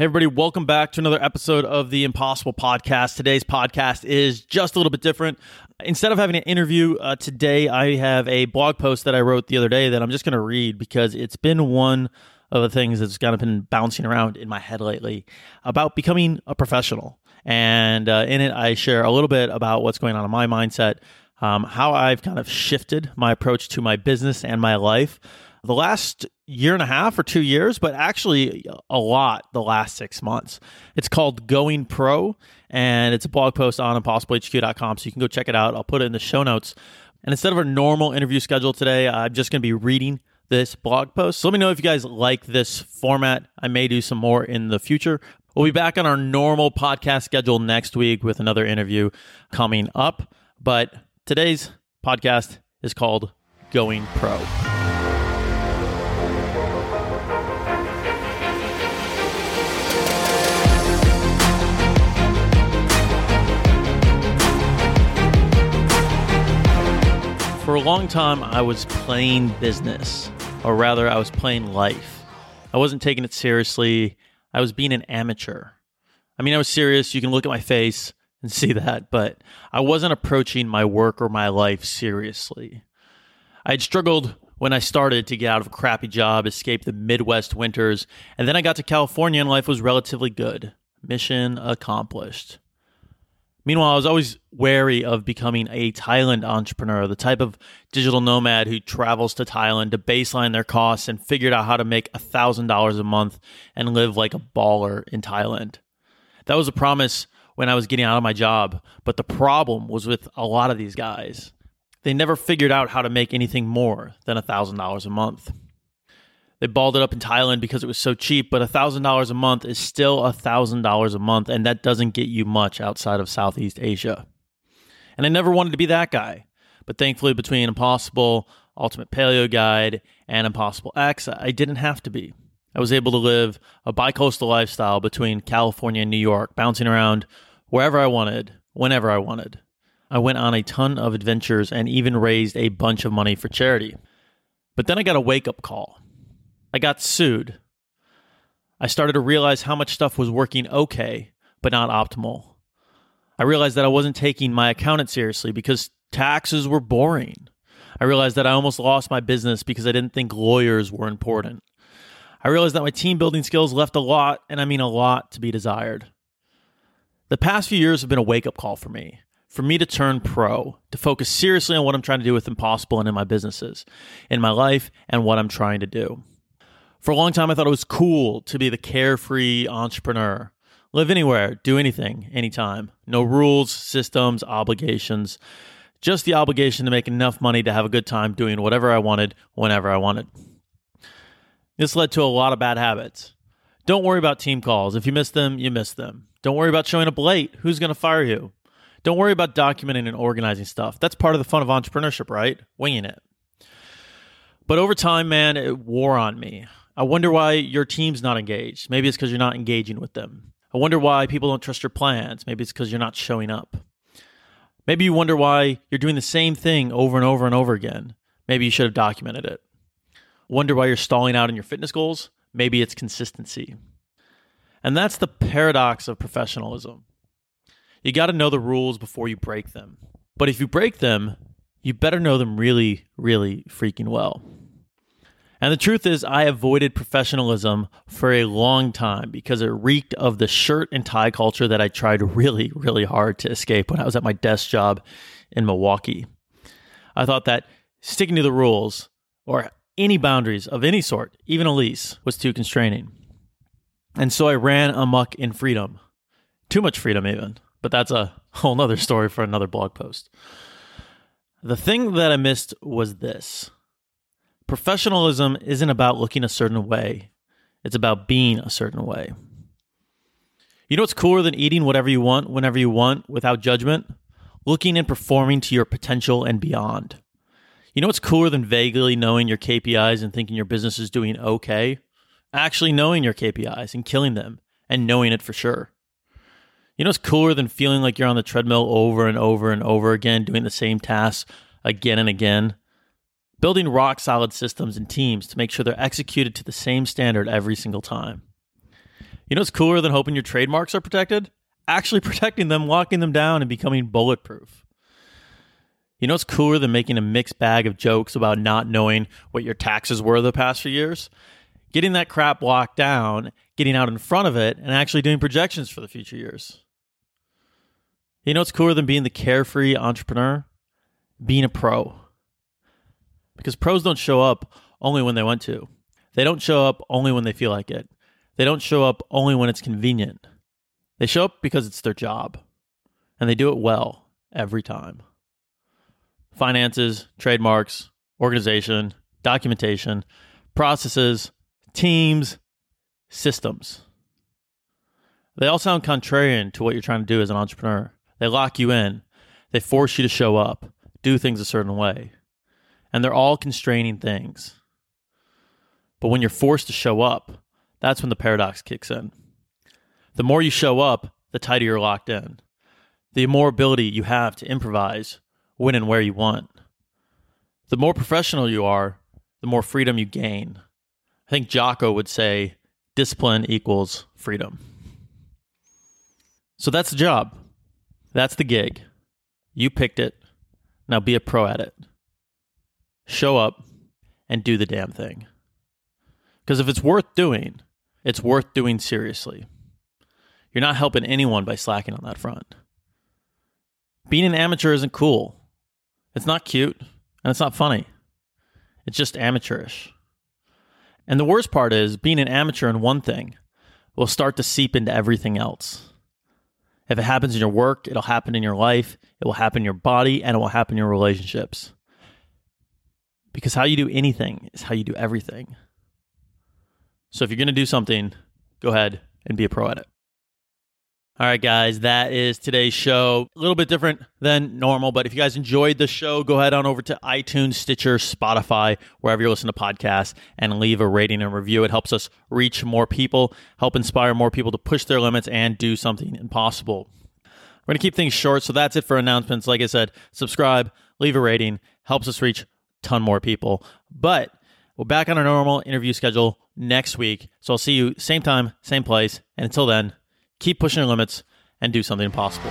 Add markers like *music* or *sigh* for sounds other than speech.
Hey, everybody, welcome back to another episode of the Impossible Podcast. Today's podcast is just a little bit different. Instead of having an interview uh, today, I have a blog post that I wrote the other day that I'm just going to read because it's been one of the things that's kind of been bouncing around in my head lately about becoming a professional. And uh, in it, I share a little bit about what's going on in my mindset, um, how I've kind of shifted my approach to my business and my life the last year and a half or two years, but actually a lot the last six months. It's called Going Pro, and it's a blog post on impossiblehq.com. So you can go check it out. I'll put it in the show notes. And instead of a normal interview schedule today, uh, I'm just going to be reading this blog post. So let me know if you guys like this format. I may do some more in the future. We'll be back on our normal podcast schedule next week with another interview coming up. But today's podcast is called Going Pro. A long time, I was playing business, or rather, I was playing life. I wasn't taking it seriously. I was being an amateur. I mean, I was serious. You can look at my face and *laughs* see that, but I wasn't approaching my work or my life seriously. I had struggled when I started to get out of a crappy job, escape the Midwest winters, and then I got to California and life was relatively good. Mission accomplished. Meanwhile, I was always wary of becoming a Thailand entrepreneur, the type of digital nomad who travels to Thailand to baseline their costs and figured out how to make $1,000 a month and live like a baller in Thailand. That was a promise when I was getting out of my job, but the problem was with a lot of these guys. They never figured out how to make anything more than $1,000 a month. They balled it up in Thailand because it was so cheap, but $1,000 a month is still $1,000 a month, and that doesn't get you much outside of Southeast Asia. And I never wanted to be that guy. But thankfully, between Impossible, Ultimate Paleo Guide, and Impossible X, I didn't have to be. I was able to live a bi-coastal lifestyle between California and New York, bouncing around wherever I wanted, whenever I wanted. I went on a ton of adventures and even raised a bunch of money for charity. But then I got a wake up call. I got sued. I started to realize how much stuff was working okay, but not optimal. I realized that I wasn't taking my accountant seriously because taxes were boring. I realized that I almost lost my business because I didn't think lawyers were important. I realized that my team building skills left a lot, and I mean a lot, to be desired. The past few years have been a wake up call for me, for me to turn pro, to focus seriously on what I'm trying to do with Impossible and in my businesses, in my life, and what I'm trying to do. For a long time, I thought it was cool to be the carefree entrepreneur. Live anywhere, do anything, anytime. No rules, systems, obligations. Just the obligation to make enough money to have a good time doing whatever I wanted, whenever I wanted. This led to a lot of bad habits. Don't worry about team calls. If you miss them, you miss them. Don't worry about showing up late. Who's going to fire you? Don't worry about documenting and organizing stuff. That's part of the fun of entrepreneurship, right? Winging it. But over time, man, it wore on me. I wonder why your team's not engaged. Maybe it's because you're not engaging with them. I wonder why people don't trust your plans. Maybe it's because you're not showing up. Maybe you wonder why you're doing the same thing over and over and over again. Maybe you should have documented it. Wonder why you're stalling out in your fitness goals? Maybe it's consistency. And that's the paradox of professionalism. You got to know the rules before you break them. But if you break them, you better know them really, really freaking well. And the truth is, I avoided professionalism for a long time because it reeked of the shirt and tie culture that I tried really, really hard to escape when I was at my desk job in Milwaukee. I thought that sticking to the rules or any boundaries of any sort, even a lease, was too constraining. And so I ran amuck in freedom. Too much freedom, even. But that's a whole nother story for another blog post. The thing that I missed was this professionalism isn't about looking a certain way, it's about being a certain way. You know what's cooler than eating whatever you want, whenever you want, without judgment? Looking and performing to your potential and beyond. You know what's cooler than vaguely knowing your KPIs and thinking your business is doing okay? Actually knowing your KPIs and killing them and knowing it for sure. You know what's cooler than feeling like you're on the treadmill over and over and over again, doing the same tasks again and again, building rock solid systems and teams to make sure they're executed to the same standard every single time. You know what's cooler than hoping your trademarks are protected? Actually *laughs* protecting them, locking them down, and becoming bulletproof. You know what's cooler than making a mixed bag of jokes about not knowing what your taxes were the past few years? Getting that crap locked down, getting out in front of it, and actually doing projections for the future years. You know what's cooler than being the carefree entrepreneur? Being a pro. Because pros don't show up only when they want to. They don't show up only when they feel like it. They don't show up only when it's convenient. They show up because it's their job. And they do it well every time. Finances, trademarks, organization, documentation, processes, teams, systems. They all sound contrarian to what you're trying to do as an entrepreneur. They lock you in, they force you to show up, do things a certain way. And they're all constraining things. But when you're forced to show up, that's when the paradox kicks in. The more you show up, the tighter you're locked in. The more ability you have to improvise when and where you want. The more professional you are, the more freedom you gain. I think Jocko would say discipline equals freedom. So that's the job. That's the gig. You picked it. Now be a pro at it. Show up and do the damn thing. Because if it's worth doing, it's worth doing seriously. You're not helping anyone by slacking on that front. Being an amateur isn't cool. It's not cute and it's not funny. It's just amateurish. And the worst part is being an amateur in one thing will start to seep into everything else. If it happens in your work, it'll happen in your life, it will happen in your body, and it will happen in your relationships. Because how you do anything is how you do everything. So if you're going to do something, go ahead and be a pro at it. All right, guys, that is today's show. A little bit different than normal, but if you guys enjoyed the show, go ahead on over to iTunes, Stitcher, Spotify, wherever you listen to podcasts, and leave a rating and review. It helps us reach more people, help inspire more people to push their limits and do something impossible. We're going to keep things short, so that's it for announcements. Like I said, subscribe, leave a rating, helps us reach ton more people. But we're back on our normal interview schedule next week. So I'll see you same time, same place. And until then, keep pushing your limits and do something impossible.